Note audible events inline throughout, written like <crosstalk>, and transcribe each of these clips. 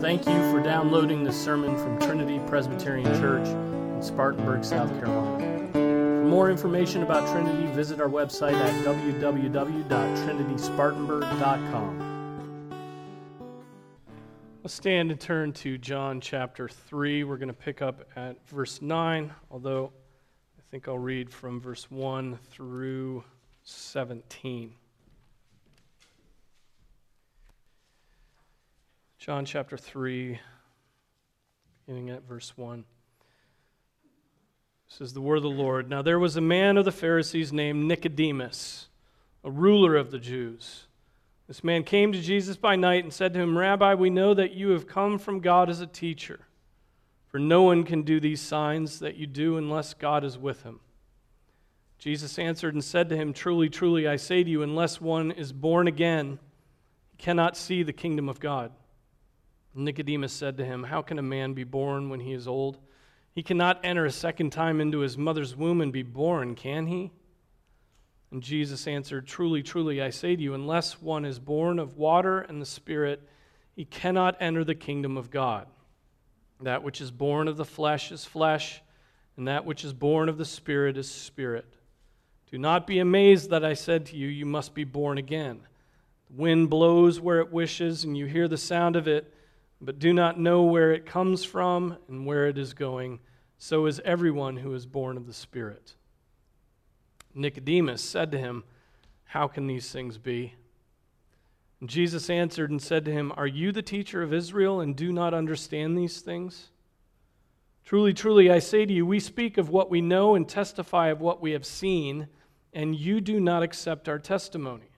Thank you for downloading this sermon from Trinity Presbyterian Church in Spartanburg, South Carolina. For more information about Trinity, visit our website at www.trinityspartanburg.com. Let's stand and turn to John chapter 3. We're going to pick up at verse 9, although I think I'll read from verse 1 through 17. John chapter 3, beginning at verse 1. This is the word of the Lord. Now there was a man of the Pharisees named Nicodemus, a ruler of the Jews. This man came to Jesus by night and said to him, Rabbi, we know that you have come from God as a teacher, for no one can do these signs that you do unless God is with him. Jesus answered and said to him, Truly, truly, I say to you, unless one is born again, he cannot see the kingdom of God. Nicodemus said to him, How can a man be born when he is old? He cannot enter a second time into his mother's womb and be born, can he? And Jesus answered, Truly, truly, I say to you, unless one is born of water and the Spirit, he cannot enter the kingdom of God. That which is born of the flesh is flesh, and that which is born of the Spirit is spirit. Do not be amazed that I said to you, You must be born again. The wind blows where it wishes, and you hear the sound of it but do not know where it comes from and where it is going. So is everyone who is born of the Spirit. Nicodemus said to him, How can these things be? And Jesus answered and said to him, Are you the teacher of Israel and do not understand these things? Truly, truly, I say to you, we speak of what we know and testify of what we have seen, and you do not accept our testimony.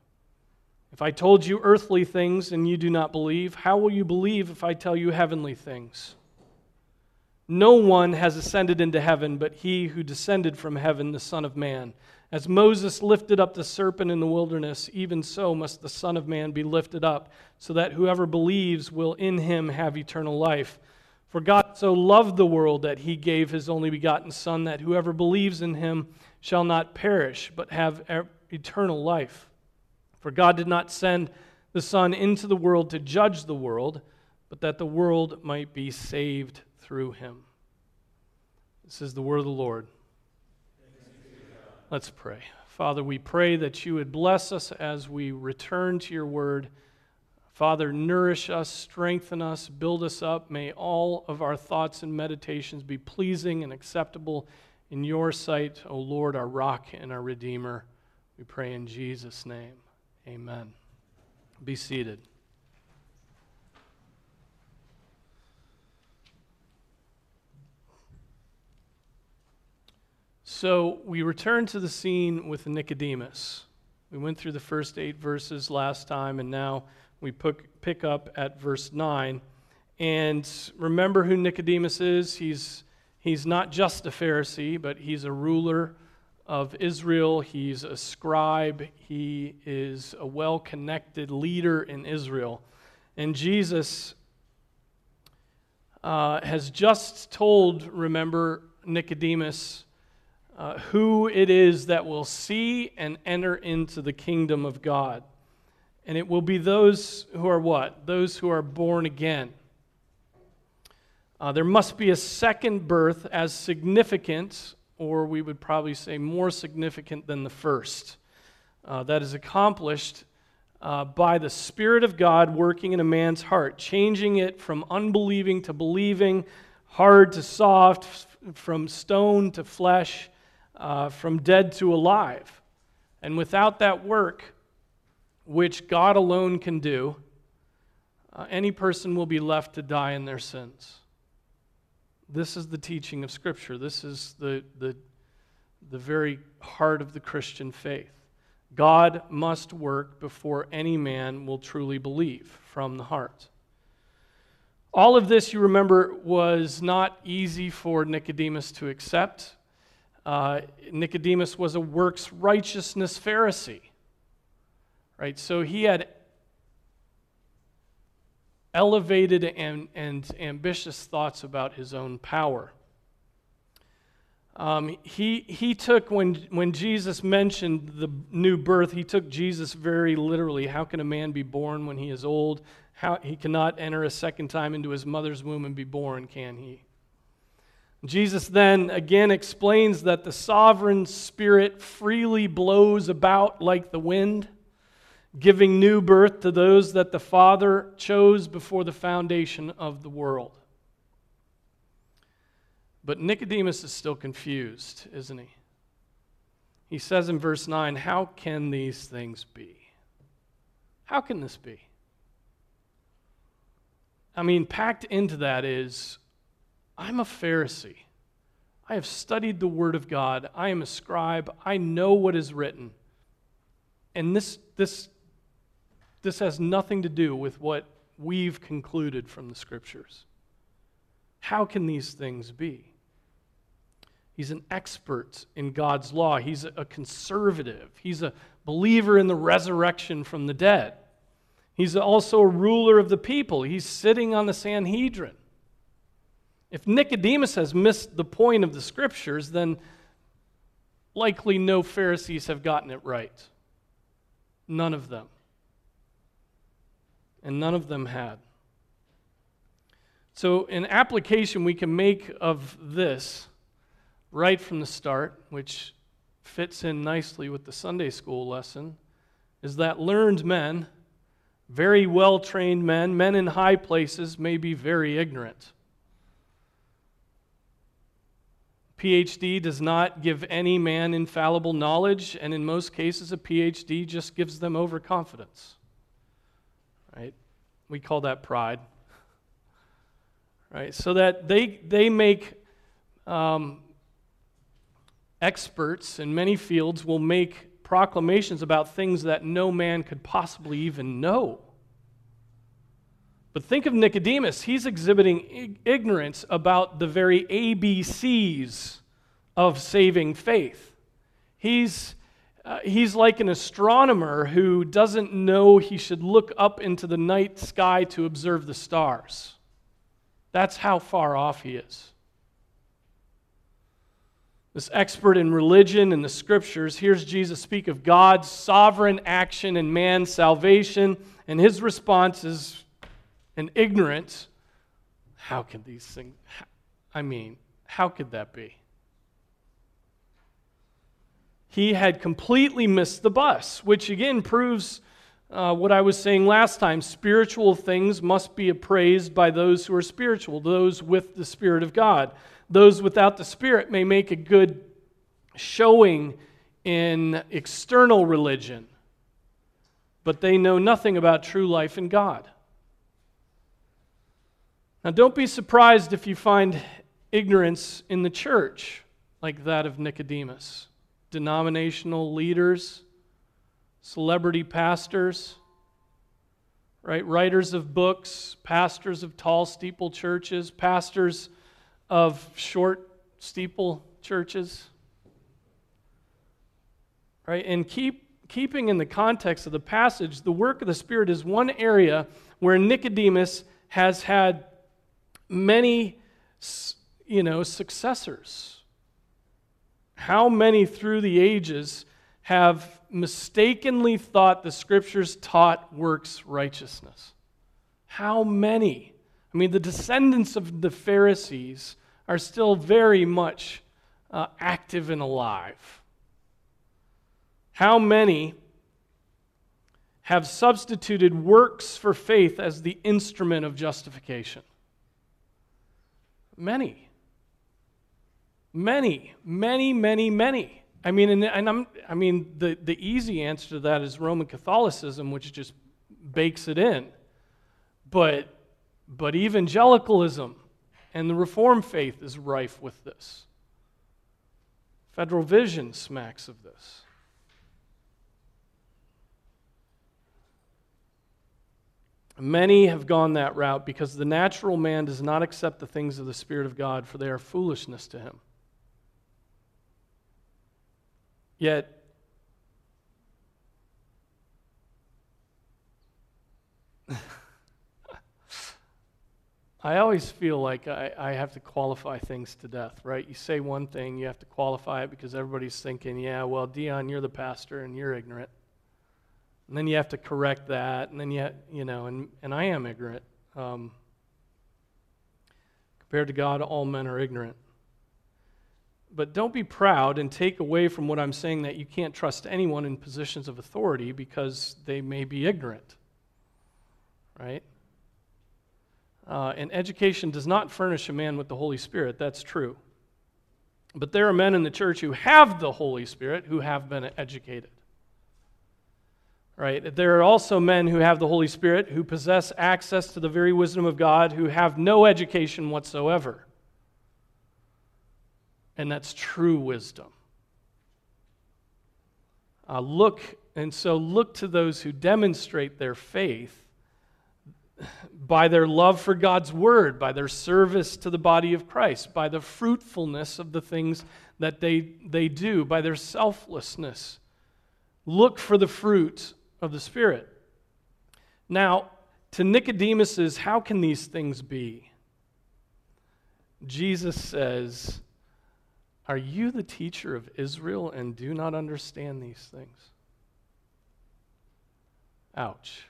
If I told you earthly things and you do not believe, how will you believe if I tell you heavenly things? No one has ascended into heaven but he who descended from heaven, the Son of Man. As Moses lifted up the serpent in the wilderness, even so must the Son of Man be lifted up, so that whoever believes will in him have eternal life. For God so loved the world that he gave his only begotten Son, that whoever believes in him shall not perish, but have eternal life. For God did not send the Son into the world to judge the world, but that the world might be saved through him. This is the word of the Lord. Let's pray. Father, we pray that you would bless us as we return to your word. Father, nourish us, strengthen us, build us up. May all of our thoughts and meditations be pleasing and acceptable in your sight, O Lord, our rock and our redeemer. We pray in Jesus' name. Amen. Be seated. So we return to the scene with Nicodemus. We went through the first eight verses last time, and now we pick up at verse 9. And remember who Nicodemus is? He's, he's not just a Pharisee, but he's a ruler of Israel. He's a scribe. He is a well connected leader in Israel. And Jesus uh, has just told, remember, Nicodemus, uh, who it is that will see and enter into the kingdom of God. And it will be those who are what? Those who are born again. Uh, there must be a second birth as significant or we would probably say more significant than the first. Uh, that is accomplished uh, by the Spirit of God working in a man's heart, changing it from unbelieving to believing, hard to soft, from stone to flesh, uh, from dead to alive. And without that work, which God alone can do, uh, any person will be left to die in their sins. This is the teaching of Scripture. This is the, the, the very heart of the Christian faith. God must work before any man will truly believe from the heart. All of this, you remember, was not easy for Nicodemus to accept. Uh, Nicodemus was a works righteousness Pharisee. Right? So he had elevated and, and ambitious thoughts about his own power. Um, he, he took, when, when Jesus mentioned the new birth, he took Jesus very literally. How can a man be born when he is old? How, he cannot enter a second time into his mother's womb and be born, can he? Jesus then again explains that the sovereign spirit freely blows about like the wind, giving new birth to those that the Father chose before the foundation of the world. But Nicodemus is still confused, isn't he? He says in verse 9, How can these things be? How can this be? I mean, packed into that is I'm a Pharisee. I have studied the Word of God. I am a scribe. I know what is written. And this, this, this has nothing to do with what we've concluded from the Scriptures. How can these things be? He's an expert in God's law. He's a conservative. He's a believer in the resurrection from the dead. He's also a ruler of the people. He's sitting on the Sanhedrin. If Nicodemus has missed the point of the scriptures, then likely no Pharisees have gotten it right. None of them. And none of them had. So, an application we can make of this right from the start, which fits in nicely with the Sunday school lesson, is that learned men, very well trained men, men in high places, may be very ignorant. PhD does not give any man infallible knowledge, and in most cases, a PhD just gives them overconfidence. Right? We call that pride. Right? So that they, they make um, experts in many fields will make proclamations about things that no man could possibly even know. But think of Nicodemus. He's exhibiting ignorance about the very ABCs of saving faith. He's, uh, he's like an astronomer who doesn't know he should look up into the night sky to observe the stars. That's how far off he is this expert in religion and the scriptures, hears Jesus speak of God's sovereign action in man's salvation, and his response is an ignorance. How can these things, I mean, how could that be? He had completely missed the bus, which again proves uh, what I was saying last time. Spiritual things must be appraised by those who are spiritual, those with the Spirit of God those without the Spirit may make a good showing in external religion, but they know nothing about true life in God. Now, don't be surprised if you find ignorance in the church like that of Nicodemus. Denominational leaders, celebrity pastors, right? Writers of books, pastors of tall steeple churches, pastors of short steeple churches. Right? And keep, keeping in the context of the passage, the work of the Spirit is one area where Nicodemus has had many you know, successors. How many through the ages have mistakenly thought the scriptures taught works righteousness? How many? I mean, the descendants of the Pharisees are still very much uh, active and alive. How many have substituted works for faith as the instrument of justification? Many. Many, many, many, many. I mean, and, and I'm, I mean, the, the easy answer to that is Roman Catholicism, which just bakes it in. But, but evangelicalism, and the Reformed faith is rife with this. Federal Vision smacks of this. Many have gone that route because the natural man does not accept the things of the Spirit of God, for they are foolishness to him. Yet, I always feel like I, I have to qualify things to death, right? You say one thing, you have to qualify it because everybody's thinking, yeah, well, Dion, you're the pastor and you're ignorant. And then you have to correct that, and then you, you know, and, and I am ignorant. Um, compared to God, all men are ignorant. But don't be proud and take away from what I'm saying that you can't trust anyone in positions of authority because they may be ignorant. Right? Uh, and education does not furnish a man with the Holy Spirit. That's true. But there are men in the church who have the Holy Spirit who have been educated. Right? There are also men who have the Holy Spirit who possess access to the very wisdom of God who have no education whatsoever. And that's true wisdom. Uh, look, and so look to those who demonstrate their faith by their love for God's word, by their service to the body of Christ, by the fruitfulness of the things that they, they do, by their selflessness. Look for the fruit of the Spirit. Now, to Nicodemus's, how can these things be? Jesus says, Are you the teacher of Israel and do not understand these things? Ouch.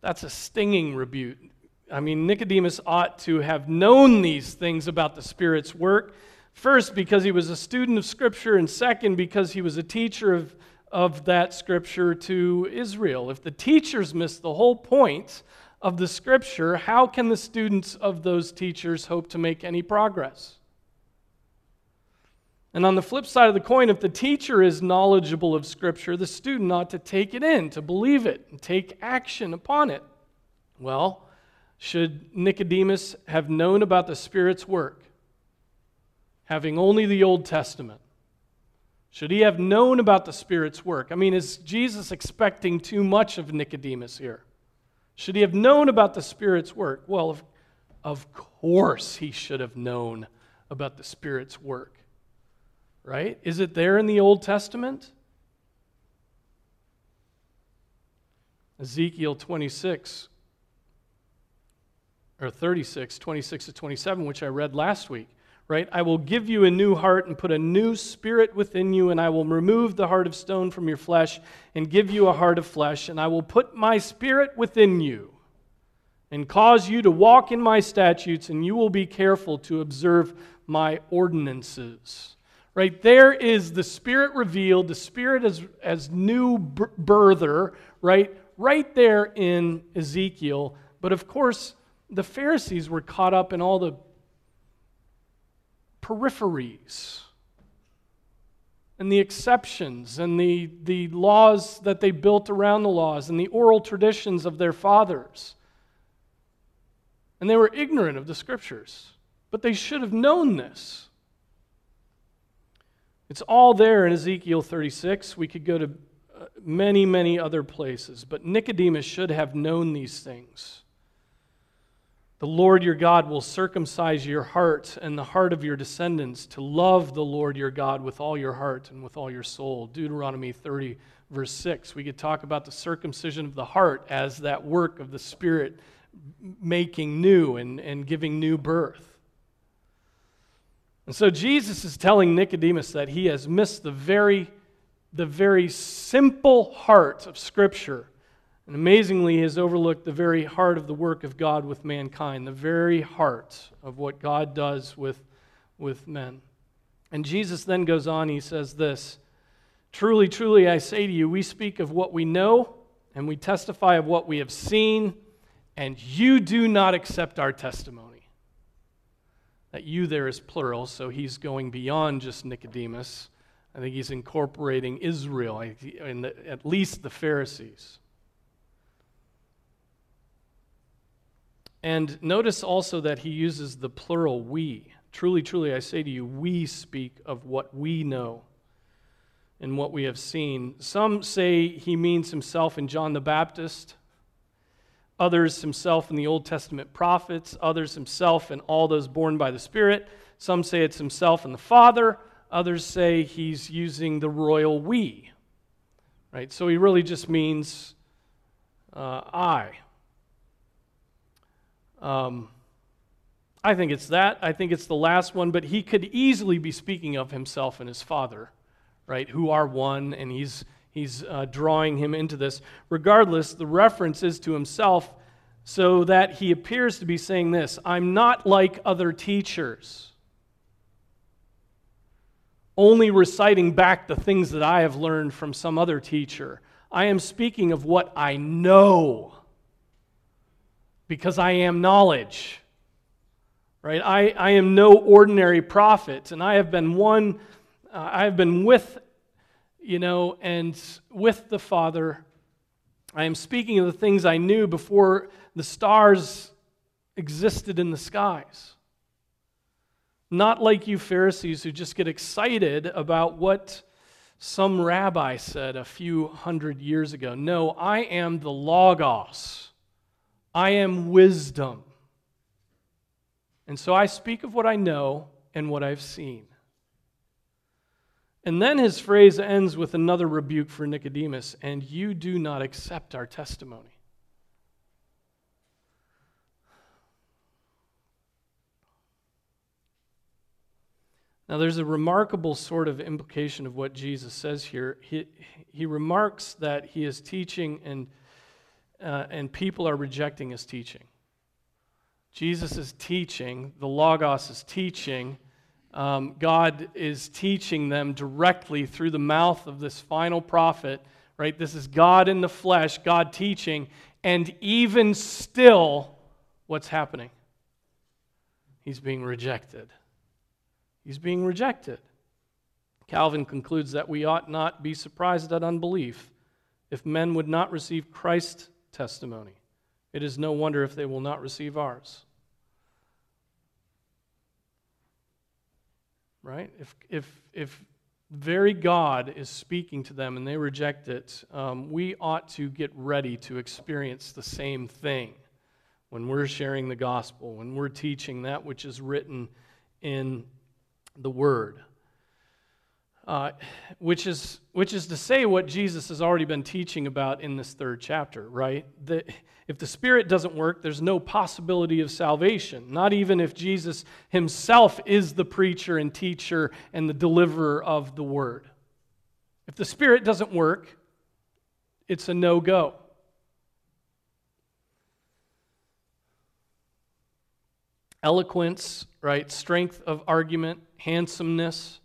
That's a stinging rebuke. I mean, Nicodemus ought to have known these things about the Spirit's work. First, because he was a student of Scripture, and second, because he was a teacher of, of that Scripture to Israel. If the teachers miss the whole point of the Scripture, how can the students of those teachers hope to make any progress? And on the flip side of the coin, if the teacher is knowledgeable of Scripture, the student ought to take it in, to believe it, and take action upon it. Well, should Nicodemus have known about the Spirit's work, having only the Old Testament? Should he have known about the Spirit's work? I mean, is Jesus expecting too much of Nicodemus here? Should he have known about the Spirit's work? Well, of, of course he should have known about the Spirit's work right? Is it there in the Old Testament? Ezekiel 26 or 36, 26 to 27, which I read last week, right? I will give you a new heart and put a new spirit within you, and I will remove the heart of stone from your flesh and give you a heart of flesh, and I will put my spirit within you and cause you to walk in my statutes, and you will be careful to observe my ordinances. Right there is the Spirit revealed, the Spirit as, as new birther, right? Right there in Ezekiel. But of course, the Pharisees were caught up in all the peripheries and the exceptions and the, the laws that they built around the laws and the oral traditions of their fathers. And they were ignorant of the scriptures. But they should have known this. It's all there in Ezekiel 36. We could go to uh, many, many other places, but Nicodemus should have known these things. The Lord your God will circumcise your heart and the heart of your descendants to love the Lord your God with all your heart and with all your soul. Deuteronomy 30, verse 6. We could talk about the circumcision of the heart as that work of the Spirit making new and, and giving new birth. And so Jesus is telling Nicodemus that he has missed the very, the very simple heart of Scripture. And amazingly, he has overlooked the very heart of the work of God with mankind, the very heart of what God does with, with men. And Jesus then goes on, he says this Truly, truly, I say to you, we speak of what we know, and we testify of what we have seen, and you do not accept our testimony. That you there is plural, so he's going beyond just Nicodemus. I think he's incorporating Israel, and at least the Pharisees. And notice also that he uses the plural we. Truly, truly, I say to you, we speak of what we know and what we have seen. Some say he means himself and John the Baptist others himself in the Old Testament prophets, others himself and all those born by the Spirit. Some say it's himself and the Father, others say he's using the royal we. Right? So he really just means uh, I. Um, I think it's that. I think it's the last one, but he could easily be speaking of himself and his father, right? Who are one, and he's, he's uh, drawing him into this. Regardless, the reference is to himself so that he appears to be saying this I'm not like other teachers, only reciting back the things that I have learned from some other teacher. I am speaking of what I know because I am knowledge. Right? I, I am no ordinary prophet, and I have been one, uh, I have been with, you know, and with the Father. I am speaking of the things I knew before the stars existed in the skies. Not like you Pharisees who just get excited about what some rabbi said a few hundred years ago. No, I am the Logos. I am wisdom. And so I speak of what I know and what I've seen. And then his phrase ends with another rebuke for Nicodemus and you do not accept our testimony. Now, there's a remarkable sort of implication of what Jesus says here. He, he remarks that he is teaching and, uh, and people are rejecting his teaching. Jesus is teaching, the Logos is teaching. Um, God is teaching them directly through the mouth of this final prophet, right? This is God in the flesh, God teaching, and even still, what's happening? He's being rejected. He's being rejected. Calvin concludes that we ought not be surprised at unbelief if men would not receive Christ's testimony. It is no wonder if they will not receive ours. Right? If, if, if very God is speaking to them and they reject it, um, we ought to get ready to experience the same thing when we're sharing the gospel, when we're teaching that which is written in the Word. Uh, which, is, which is to say what Jesus has already been teaching about in this third chapter, right? That if the Spirit doesn't work, there's no possibility of salvation, not even if Jesus himself is the preacher and teacher and the deliverer of the Word. If the Spirit doesn't work, it's a no go. Eloquence, right? Strength of argument, handsomeness,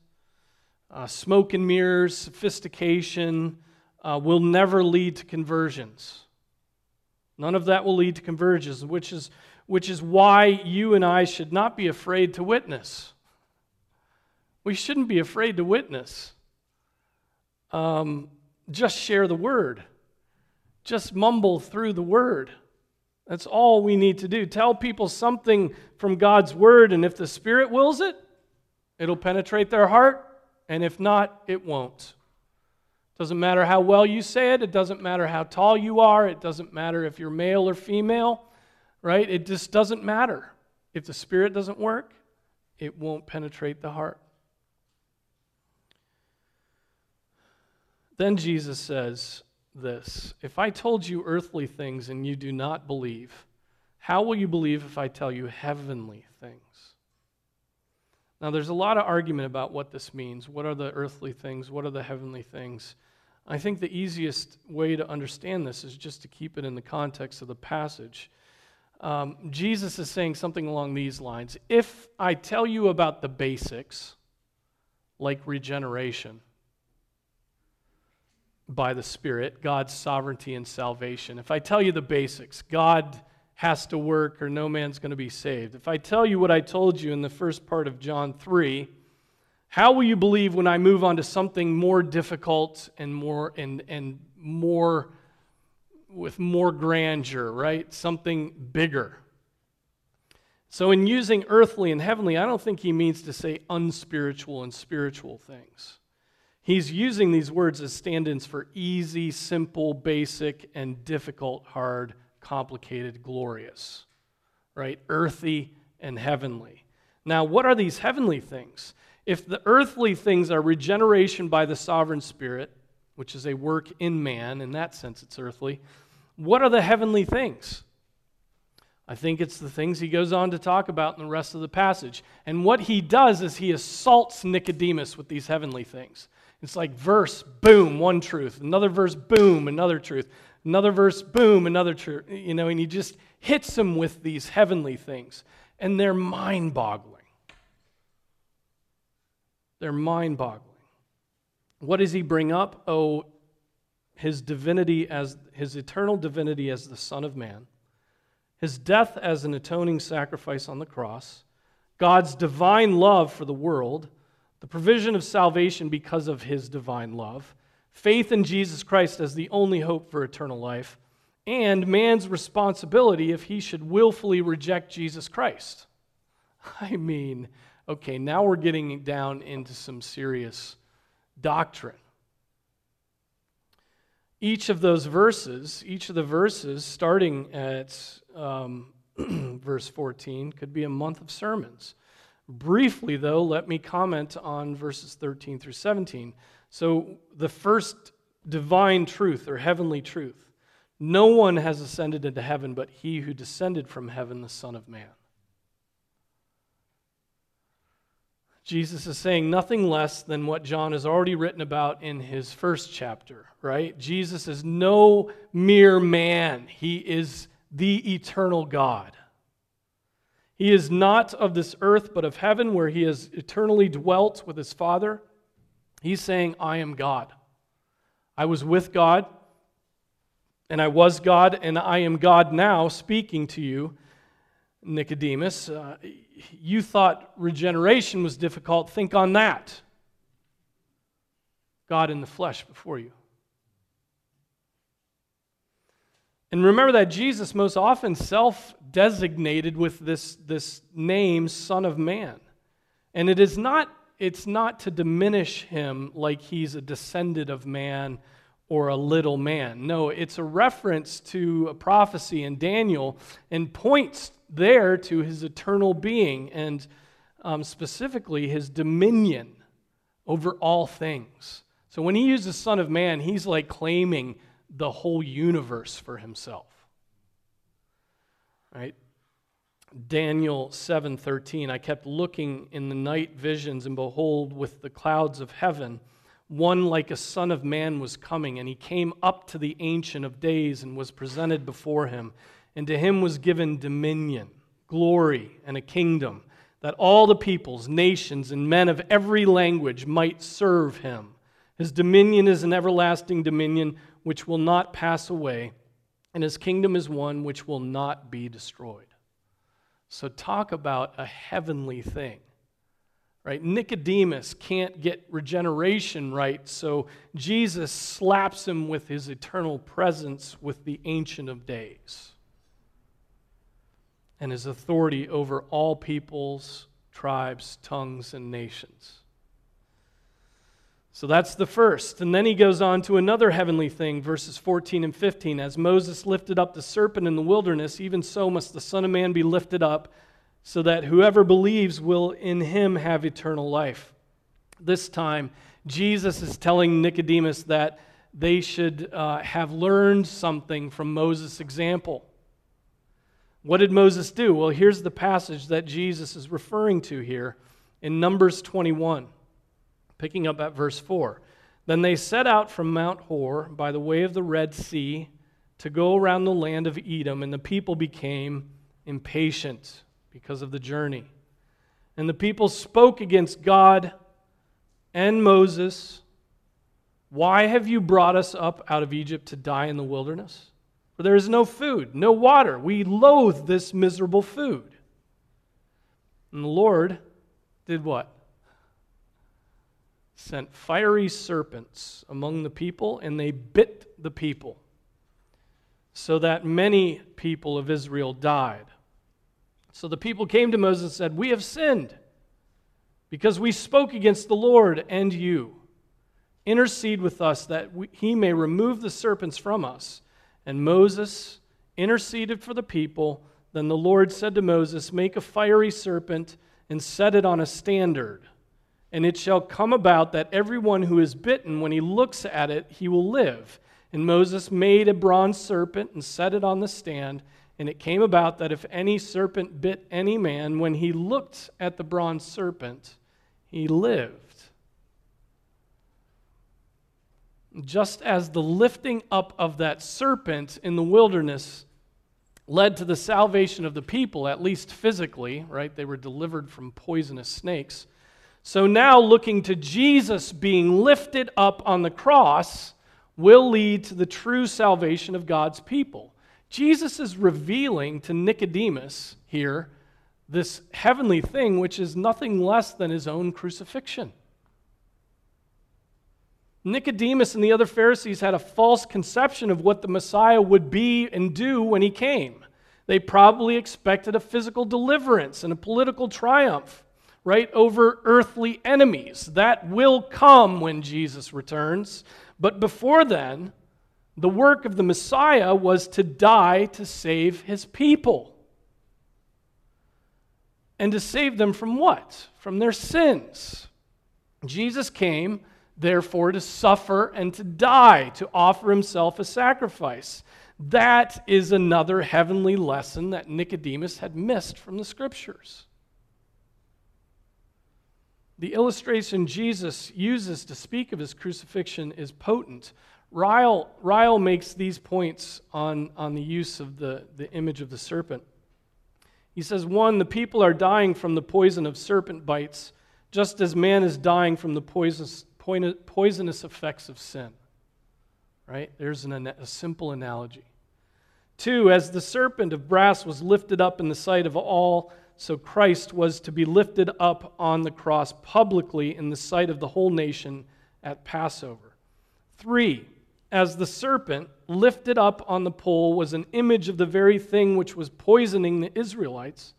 uh, smoke and mirrors, sophistication uh, will never lead to conversions. None of that will lead to conversions, which is, which is why you and I should not be afraid to witness. We shouldn't be afraid to witness. Um, just share the word, just mumble through the word. That's all we need to do. Tell people something from God's word, and if the Spirit wills it, It'll penetrate their heart, and if not, it won't. Doesn't matter how well you say it, it doesn't matter how tall you are, it doesn't matter if you're male or female, right? It just doesn't matter. If the Spirit doesn't work, it won't penetrate the heart. Then Jesus says this If I told you earthly things and you do not believe, how will you believe if I tell you heavenly? Now, there's a lot of argument about what this means. What are the earthly things? What are the heavenly things? I think the easiest way to understand this is just to keep it in the context of the passage. Um, Jesus is saying something along these lines If I tell you about the basics, like regeneration by the Spirit, God's sovereignty and salvation, if I tell you the basics, God has to work or no man's going to be saved. If I tell you what I told you in the first part of John 3, how will you believe when I move on to something more difficult and more and, and more with more grandeur, right? Something bigger. So, in using earthly and heavenly, I don't think he means to say unspiritual and spiritual things. He's using these words as stand ins for easy, simple, basic, and difficult, hard complicated, glorious, right? Earthy and heavenly. Now, what are these heavenly things? If the earthly things are regeneration by the sovereign Spirit, which is a work in man, in that sense it's earthly, what are the heavenly things? I think it's the things he goes on to talk about in the rest of the passage. And what he does is he assaults Nicodemus with these heavenly things. It's like verse, boom, one truth. Another verse, boom, another truth. Another verse, boom, another truth. You know, and he just hits them with these heavenly things. And they're mind boggling. They're mind boggling. What does he bring up? Oh, his divinity as his eternal divinity as the Son of Man, his death as an atoning sacrifice on the cross, God's divine love for the world, the provision of salvation because of his divine love, faith in Jesus Christ as the only hope for eternal life, and man's responsibility if he should willfully reject Jesus Christ. <laughs> I mean, okay, now we're getting down into some serious doctrine each of those verses, each of the verses, starting at um, <clears throat> verse 14, could be a month of sermons. Briefly, though, let me comment on verses 13 through 17. So, the first divine truth or heavenly truth no one has ascended into heaven but he who descended from heaven, the Son of Man. Jesus is saying nothing less than what John has already written about in his first chapter, right? Jesus is no mere man, he is the eternal God. He is not of this earth, but of heaven, where he has eternally dwelt with his Father. He's saying, I am God. I was with God, and I was God, and I am God now speaking to you. Nicodemus, uh, you thought regeneration was difficult. Think on that. God in the flesh before you. And remember that Jesus most often self designated with this, this name, Son of Man. And it is not, it's not to diminish him like he's a descendant of man or a little man. No, it's a reference to a prophecy in Daniel and points there to his eternal being and um, specifically his dominion over all things. So when he uses Son of Man, he's like claiming the whole universe for himself. Right? Daniel 7:13 I kept looking in the night visions and behold with the clouds of heaven one like a son of man was coming and he came up to the ancient of days and was presented before him and to him was given dominion, glory, and a kingdom, that all the peoples, nations, and men of every language might serve him. His dominion is an everlasting dominion which will not pass away, and his kingdom is one which will not be destroyed. So, talk about a heavenly thing. Right? Nicodemus can't get regeneration right, so Jesus slaps him with his eternal presence with the Ancient of Days and his authority over all peoples, tribes, tongues, and nations. So that's the first. And then he goes on to another heavenly thing, verses 14 and 15. As Moses lifted up the serpent in the wilderness, even so must the Son of Man be lifted up, so that whoever believes will in him have eternal life. This time, Jesus is telling Nicodemus that they should uh, have learned something from Moses' example. What did Moses do? Well, here's the passage that Jesus is referring to here in Numbers 21, picking up at verse 4. Then they set out from Mount Hor by the way of the Red Sea to go around the land of Edom, and the people became impatient because of the journey. And the people spoke against God and Moses. Why have you brought us up out of Egypt to die in the wilderness? For there is no food, no water. We loathe this miserable food. And the Lord did what? Sent fiery serpents among the people, and they bit the people, so that many people of Israel died. So the people came to Moses and said, We have sinned because we spoke against the Lord and you. Intercede with us that we, he may remove the serpents from us. And Moses interceded for the people. Then the Lord said to Moses, Make a fiery serpent and set it on a standard. And it shall come about that everyone who is bitten, when he looks at it, he will live. And Moses made a bronze serpent and set it on the stand. And it came about that if any serpent bit any man, when he looked at the bronze serpent, he lived. Just as the lifting up of that serpent in the wilderness led to the salvation of the people, at least physically, right? They were delivered from poisonous snakes. So now, looking to Jesus being lifted up on the cross will lead to the true salvation of God's people. Jesus is revealing to Nicodemus here this heavenly thing, which is nothing less than his own crucifixion. Nicodemus and the other Pharisees had a false conception of what the Messiah would be and do when he came. They probably expected a physical deliverance and a political triumph, right, over earthly enemies. That will come when Jesus returns. But before then, the work of the Messiah was to die to save his people. And to save them from what? From their sins. Jesus came, therefore, to suffer and to die, to offer himself a sacrifice. That is another heavenly lesson that Nicodemus had missed from the scriptures. The illustration Jesus uses to speak of his crucifixion is potent. Ryle, Ryle makes these points on, on the use of the, the image of the serpent. He says, one, the people are dying from the poison of serpent bites, just as man is dying from the poisonous, poisonous effects of sin. Right? There's an, a simple analogy. Two, as the serpent of brass was lifted up in the sight of all, so Christ was to be lifted up on the cross publicly in the sight of the whole nation at Passover. Three, as the serpent lifted up on the pole was an image of the very thing which was poisoning the Israelites,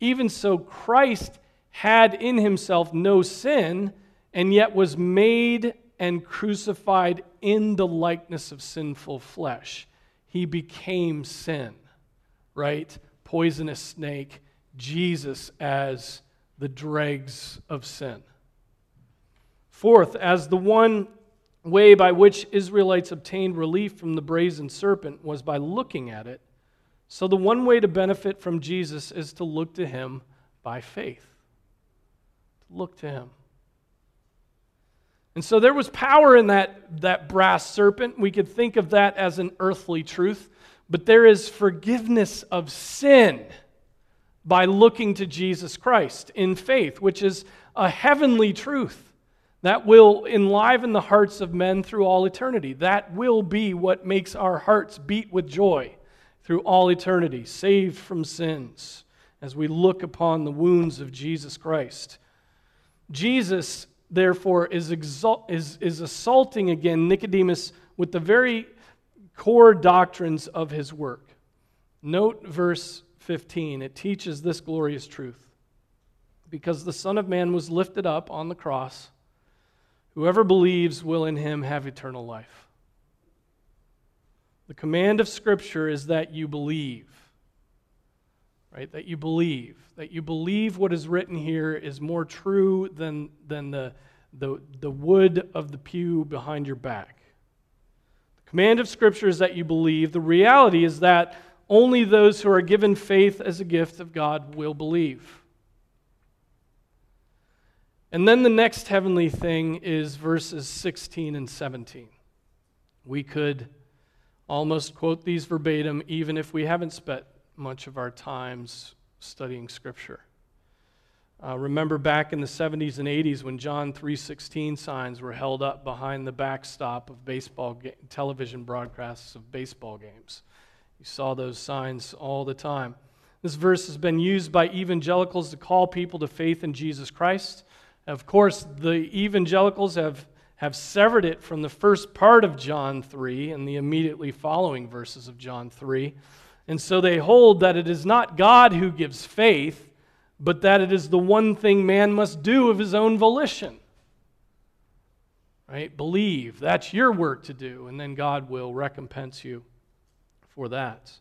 even so Christ had in himself no sin, and yet was made and crucified in the likeness of sinful flesh. He became sin, right? Poisonous snake, Jesus as the dregs of sin. Fourth, as the one way by which Israelites obtained relief from the brazen serpent was by looking at it. So, the one way to benefit from Jesus is to look to him by faith. Look to him. And so there was power in that, that brass serpent. We could think of that as an earthly truth. But there is forgiveness of sin by looking to Jesus Christ in faith, which is a heavenly truth that will enliven the hearts of men through all eternity. That will be what makes our hearts beat with joy through all eternity, saved from sins, as we look upon the wounds of Jesus Christ. Jesus, therefore, is, exalt- is, is assaulting again Nicodemus with the very core doctrines of his work. Note verse 15. It teaches this glorious truth. Because the Son of Man was lifted up on the cross Whoever believes will in him have eternal life. The command of Scripture is that you believe. Right? That you believe. That you believe what is written here is more true than, than the, the, the wood of the pew behind your back. The command of Scripture is that you believe. The reality is that only those who are given faith as a gift of God will believe. And then the next heavenly thing is verses 16 and 17. We could almost quote these verbatim, even if we haven't spent much of our times studying Scripture. Uh, remember back in the 70s and 80s when John 3:16 signs were held up behind the backstop of baseball ga- television broadcasts of baseball games. You saw those signs all the time. This verse has been used by evangelicals to call people to faith in Jesus Christ. Of course, the evangelicals have, have severed it from the first part of John 3 and the immediately following verses of John 3. And so they hold that it is not God who gives faith, but that it is the one thing man must do of his own volition. Right? Believe. That's your work to do, and then God will recompense you for that.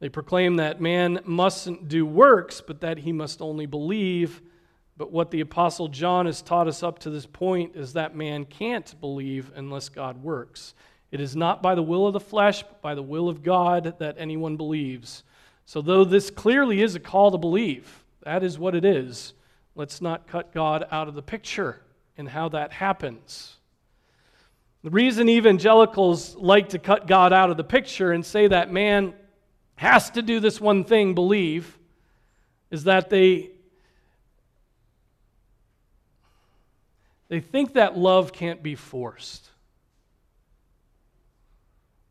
They proclaim that man mustn't do works, but that he must only believe but what the Apostle John has taught us up to this point is that man can't believe unless God works. It is not by the will of the flesh, but by the will of God that anyone believes. So, though this clearly is a call to believe, that is what it is, let's not cut God out of the picture in how that happens. The reason evangelicals like to cut God out of the picture and say that man has to do this one thing, believe, is that they they think that love can't be forced.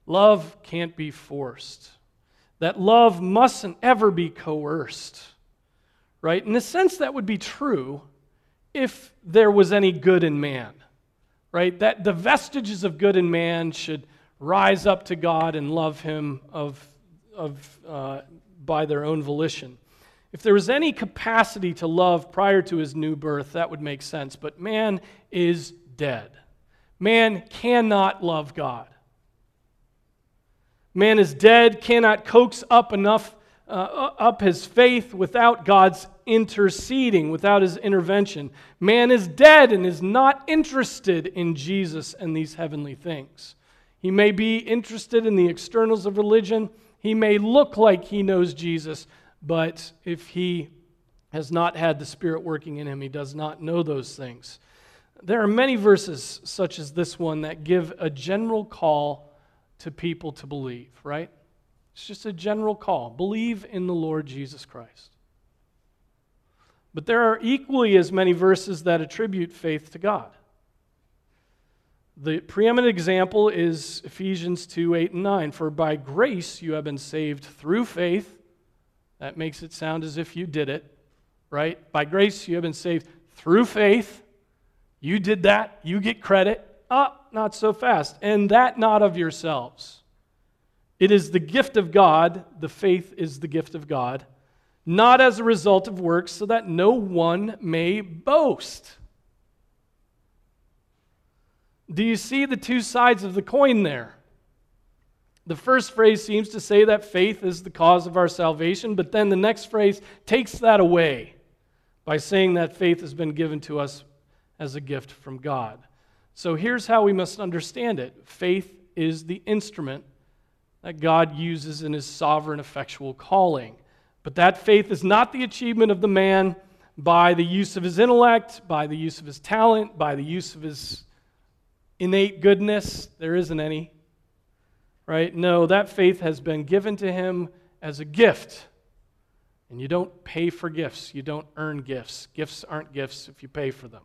Love can't be forced. That love mustn't ever be coerced. Right? In a sense, that would be true if there was any good in man. Right? That the vestiges of good in man should rise up to God and love him of, of, uh, by their own volition. If there was any capacity to love prior to his new birth, that would make sense. But man is dead. Man cannot love God. Man is dead, cannot coax up enough uh, up his faith without God's interceding, without his intervention. Man is dead and is not interested in Jesus and these heavenly things. He may be interested in the externals of religion. He may look like he knows Jesus, but if he has not had the Spirit working in him, he does not know those things. There are many verses, such as this one, that give a general call to people to believe, right? It's just a general call. Believe in the Lord Jesus Christ. But there are equally as many verses that attribute faith to God. The preeminent example is Ephesians 2 8 and 9. For by grace you have been saved through faith. That makes it sound as if you did it, right? By grace you have been saved through faith. You did that, you get credit. Ah, not so fast. And that not of yourselves. It is the gift of God, the faith is the gift of God, not as a result of works, so that no one may boast. Do you see the two sides of the coin there? The first phrase seems to say that faith is the cause of our salvation, but then the next phrase takes that away by saying that faith has been given to us as a gift from God. So here's how we must understand it faith is the instrument that God uses in his sovereign, effectual calling. But that faith is not the achievement of the man by the use of his intellect, by the use of his talent, by the use of his innate goodness. There isn't any. Right? No, that faith has been given to him as a gift. And you don't pay for gifts, you don't earn gifts. Gifts aren't gifts if you pay for them.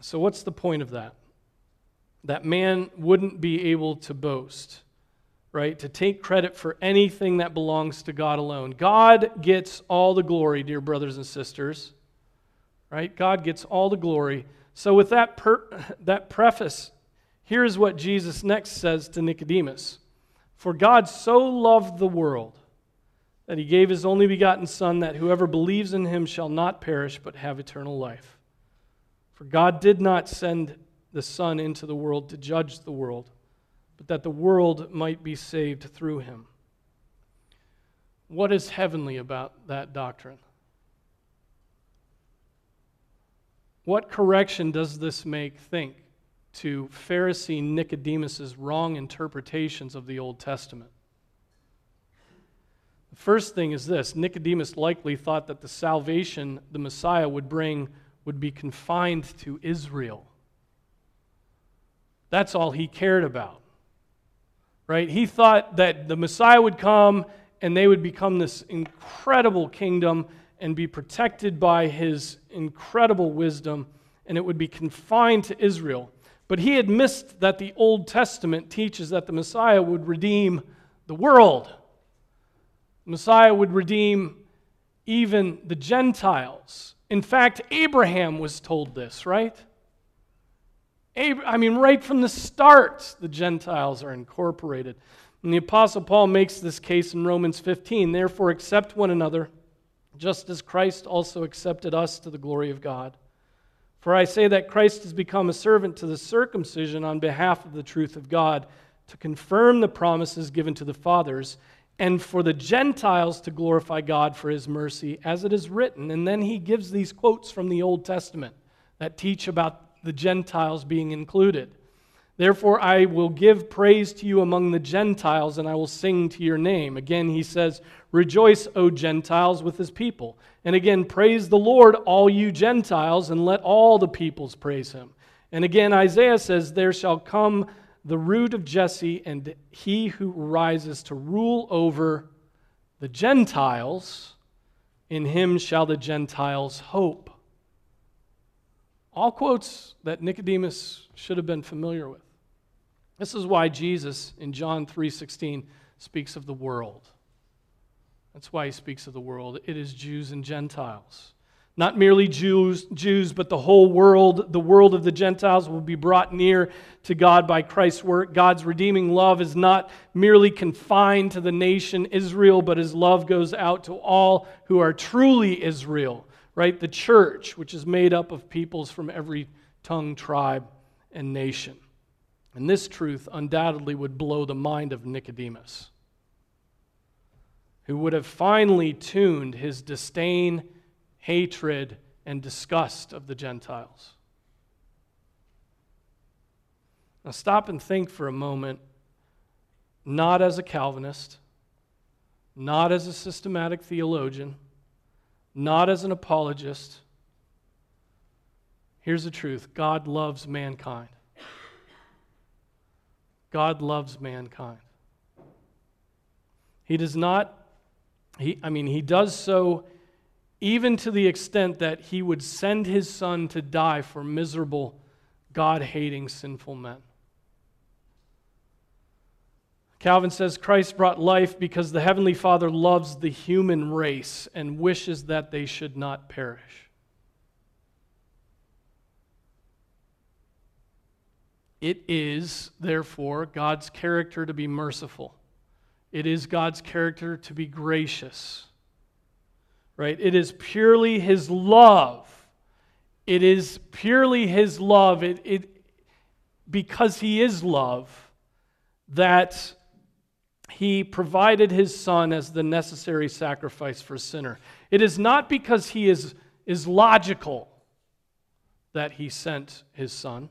So, what's the point of that? That man wouldn't be able to boast, right? To take credit for anything that belongs to God alone. God gets all the glory, dear brothers and sisters, right? God gets all the glory. So, with that, per- <laughs> that preface, here's what Jesus next says to Nicodemus For God so loved the world that he gave his only begotten Son, that whoever believes in him shall not perish but have eternal life. For God did not send the Son into the world to judge the world, but that the world might be saved through him. What is heavenly about that doctrine? What correction does this make, think, to Pharisee Nicodemus's wrong interpretations of the Old Testament? The first thing is this Nicodemus likely thought that the salvation the Messiah would bring would be confined to Israel. That's all he cared about. Right? He thought that the Messiah would come and they would become this incredible kingdom and be protected by his incredible wisdom, and it would be confined to Israel. But he had missed that the Old Testament teaches that the Messiah would redeem the world. The Messiah would redeem even the Gentiles. In fact, Abraham was told this, right? I mean, right from the start, the Gentiles are incorporated. And the Apostle Paul makes this case in Romans 15. Therefore, accept one another, just as Christ also accepted us to the glory of God. For I say that Christ has become a servant to the circumcision on behalf of the truth of God, to confirm the promises given to the fathers and for the Gentiles to glorify God for his mercy, as it is written. And then he gives these quotes from the Old Testament that teach about the Gentiles being included. Therefore, I will give praise to you among the Gentiles, and I will sing to your name. Again, he says, Rejoice, O Gentiles, with his people. And again, praise the Lord, all you Gentiles, and let all the peoples praise him. And again, Isaiah says, There shall come the root of Jesse, and he who rises to rule over the Gentiles, in him shall the Gentiles hope. All quotes that Nicodemus should have been familiar with. This is why Jesus in John 3:16 speaks of the world. That's why he speaks of the world. It is Jews and Gentiles. Not merely Jews, Jews, but the whole world, the world of the Gentiles will be brought near to God by Christ's work. God's redeeming love is not merely confined to the nation Israel, but his love goes out to all who are truly Israel, right? The church, which is made up of peoples from every tongue, tribe, and nation. And this truth undoubtedly would blow the mind of Nicodemus, who would have finally tuned his disdain, hatred, and disgust of the Gentiles. Now, stop and think for a moment, not as a Calvinist, not as a systematic theologian, not as an apologist. Here's the truth God loves mankind. God loves mankind. He does not, he, I mean, he does so even to the extent that he would send his son to die for miserable, God hating, sinful men. Calvin says Christ brought life because the Heavenly Father loves the human race and wishes that they should not perish. It is, therefore, God's character to be merciful. It is God's character to be gracious. Right? It is purely His love. It is purely His love. It, it, because He is love, that He provided His Son as the necessary sacrifice for a sinner. It is not because He is, is logical that He sent His Son.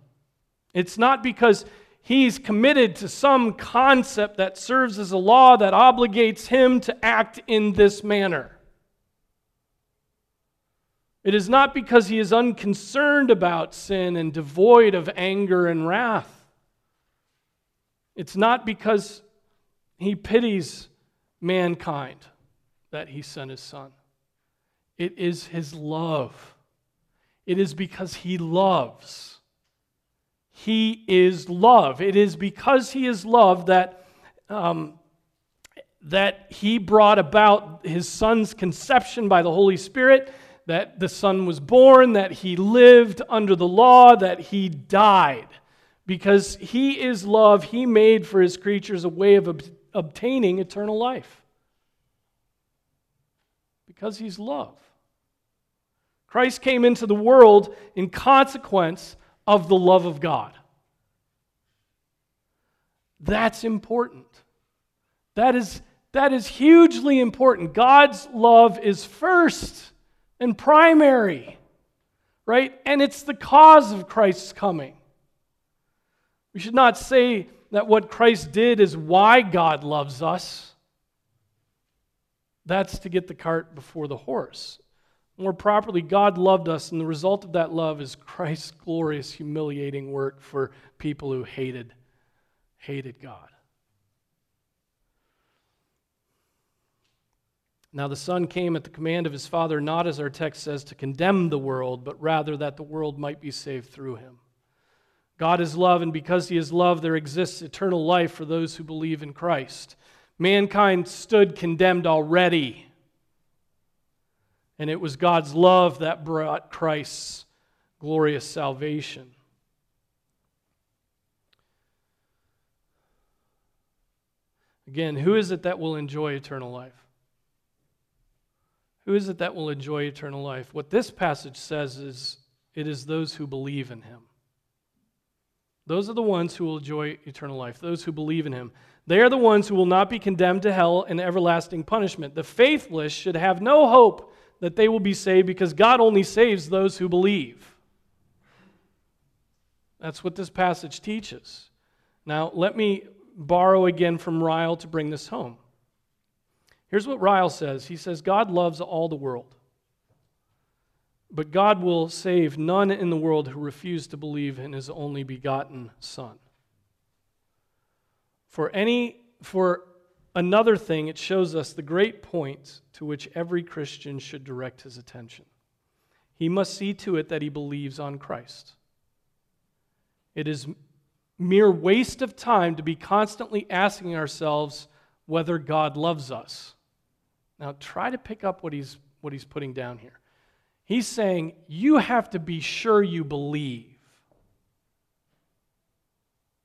It's not because he's committed to some concept that serves as a law that obligates him to act in this manner. It is not because he is unconcerned about sin and devoid of anger and wrath. It's not because he pities mankind that he sent his son. It is his love. It is because he loves he is love. It is because He is love that, um, that He brought about His Son's conception by the Holy Spirit, that the Son was born, that He lived under the law, that He died. Because He is love, He made for His creatures a way of obtaining eternal life. Because He's love. Christ came into the world in consequence of the love of God. That's important. That is, that is hugely important. God's love is first and primary, right? And it's the cause of Christ's coming. We should not say that what Christ did is why God loves us. That's to get the cart before the horse. More properly, God loved us, and the result of that love is Christ's glorious, humiliating work for people who hated, hated God. Now, the Son came at the command of his Father, not as our text says, to condemn the world, but rather that the world might be saved through him. God is love, and because he is love, there exists eternal life for those who believe in Christ. Mankind stood condemned already and it was God's love that brought Christ's glorious salvation. Again, who is it that will enjoy eternal life? Who is it that will enjoy eternal life? What this passage says is it is those who believe in him. Those are the ones who will enjoy eternal life, those who believe in him. They are the ones who will not be condemned to hell and everlasting punishment. The faithless should have no hope that they will be saved because God only saves those who believe. That's what this passage teaches. Now, let me borrow again from Ryle to bring this home. Here's what Ryle says He says, God loves all the world, but God will save none in the world who refuse to believe in his only begotten Son. For any, for another thing, it shows us the great point to which every Christian should direct his attention. He must see to it that he believes on Christ. It is mere waste of time to be constantly asking ourselves whether God loves us. Now, try to pick up what he's, what he's putting down here. He's saying you have to be sure you believe.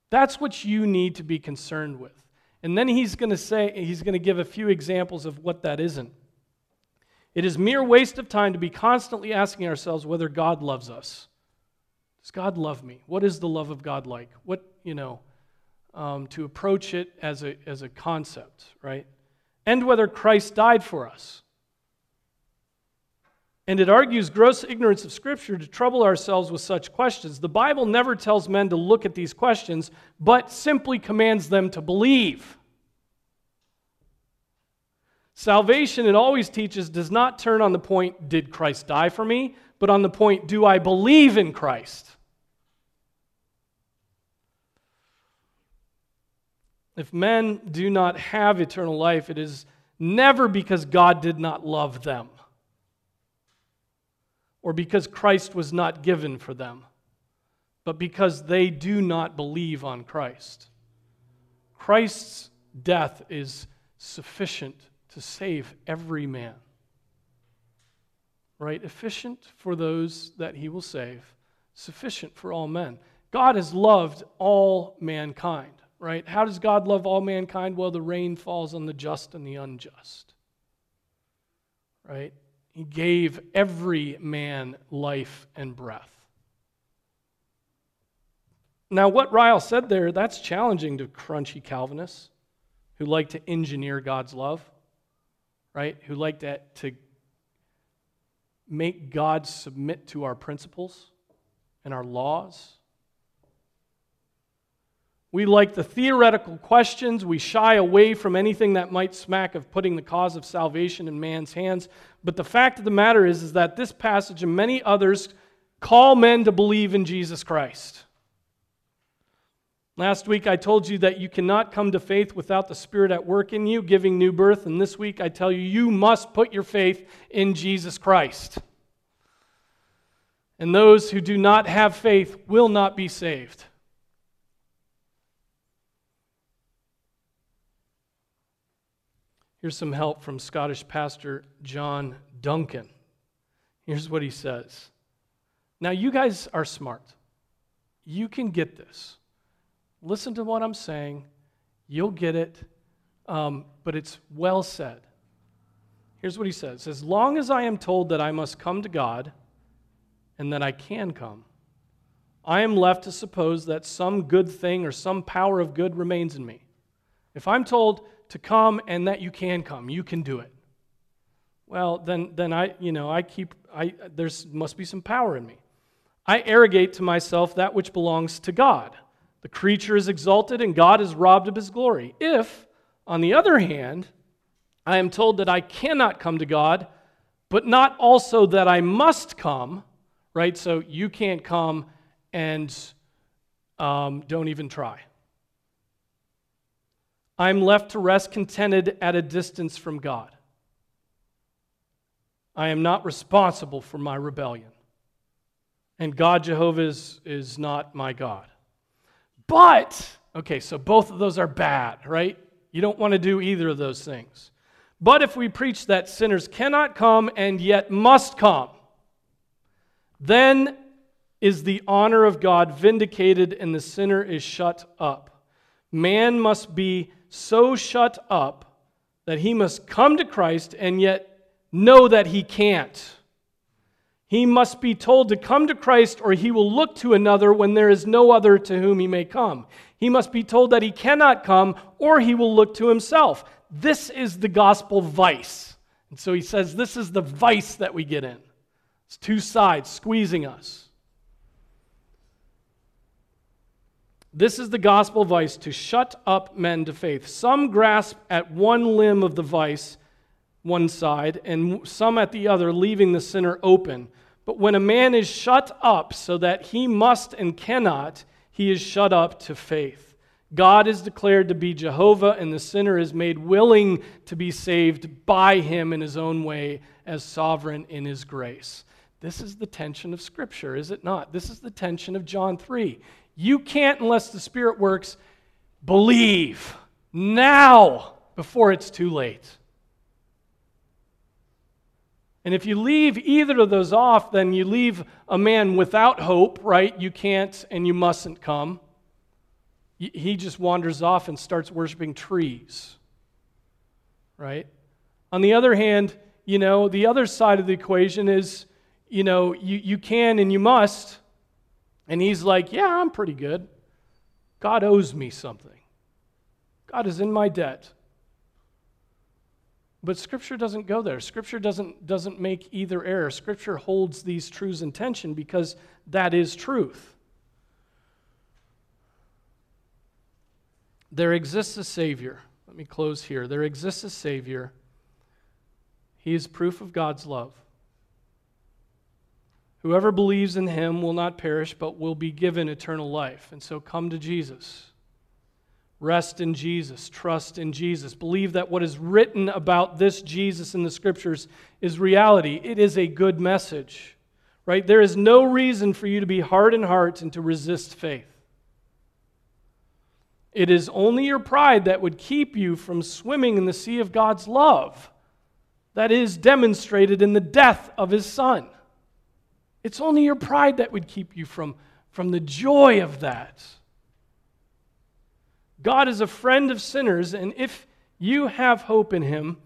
That's what you need to be concerned with. And then he's going to say, he's going to give a few examples of what that isn't. It is mere waste of time to be constantly asking ourselves whether God loves us. Does God love me? What is the love of God like? What, you know, um, to approach it as a, as a concept, right? And whether Christ died for us. And it argues gross ignorance of Scripture to trouble ourselves with such questions. The Bible never tells men to look at these questions, but simply commands them to believe. Salvation, it always teaches, does not turn on the point, did Christ die for me? but on the point, do I believe in Christ? If men do not have eternal life, it is never because God did not love them or because Christ was not given for them, but because they do not believe on Christ. Christ's death is sufficient to save every man right? Efficient for those that he will save, sufficient for all men. God has loved all mankind, right? How does God love all mankind? Well, the rain falls on the just and the unjust, right? He gave every man life and breath. Now, what Ryle said there, that's challenging to crunchy Calvinists who like to engineer God's love, right? Who like to, to make God submit to our principles and our laws. We like the theoretical questions. We shy away from anything that might smack of putting the cause of salvation in man's hands. But the fact of the matter is, is that this passage and many others call men to believe in Jesus Christ. Last week I told you that you cannot come to faith without the Spirit at work in you, giving new birth. And this week I tell you, you must put your faith in Jesus Christ. And those who do not have faith will not be saved. Here's some help from Scottish pastor John Duncan. Here's what he says. Now, you guys are smart. You can get this. Listen to what I'm saying. You'll get it, um, but it's well said. Here's what he says As long as I am told that I must come to God and that I can come, I am left to suppose that some good thing or some power of good remains in me. If I'm told to come and that you can come, you can do it. Well, then, then I, you know, I keep, I, there's must be some power in me. I arrogate to myself that which belongs to God. The creature is exalted and God is robbed of his glory. If, on the other hand, I am told that I cannot come to God, but not also that I must come, right? So you can't come and um, don't even try. I'm left to rest contented at a distance from God. I am not responsible for my rebellion. And God, Jehovah, is, is not my God. But, okay, so both of those are bad, right? You don't want to do either of those things. But if we preach that sinners cannot come and yet must come, then is the honor of God vindicated and the sinner is shut up. Man must be so shut up that he must come to Christ and yet know that he can't. He must be told to come to Christ, or he will look to another when there is no other to whom he may come. He must be told that he cannot come, or he will look to himself. This is the gospel vice. And so he says, This is the vice that we get in. It's two sides squeezing us. This is the gospel vice to shut up men to faith. Some grasp at one limb of the vice, one side, and some at the other, leaving the sinner open. But when a man is shut up so that he must and cannot, he is shut up to faith. God is declared to be Jehovah, and the sinner is made willing to be saved by him in his own way as sovereign in his grace. This is the tension of Scripture, is it not? This is the tension of John 3. You can't, unless the Spirit works, believe now before it's too late. And if you leave either of those off, then you leave a man without hope, right? You can't and you mustn't come. He just wanders off and starts worshiping trees, right? On the other hand, you know, the other side of the equation is, you know, you, you can and you must. And he's like, Yeah, I'm pretty good. God owes me something. God is in my debt. But Scripture doesn't go there. Scripture doesn't, doesn't make either error. Scripture holds these truths in tension because that is truth. There exists a Savior. Let me close here. There exists a Savior. He is proof of God's love. Whoever believes in him will not perish, but will be given eternal life. And so come to Jesus. Rest in Jesus. Trust in Jesus. Believe that what is written about this Jesus in the scriptures is reality. It is a good message, right? There is no reason for you to be hard in heart and to resist faith. It is only your pride that would keep you from swimming in the sea of God's love that is demonstrated in the death of his son. It's only your pride that would keep you from, from the joy of that. God is a friend of sinners, and if you have hope in him,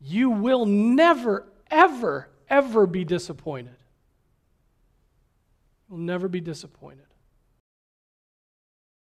you will never, ever, ever be disappointed. You'll never be disappointed.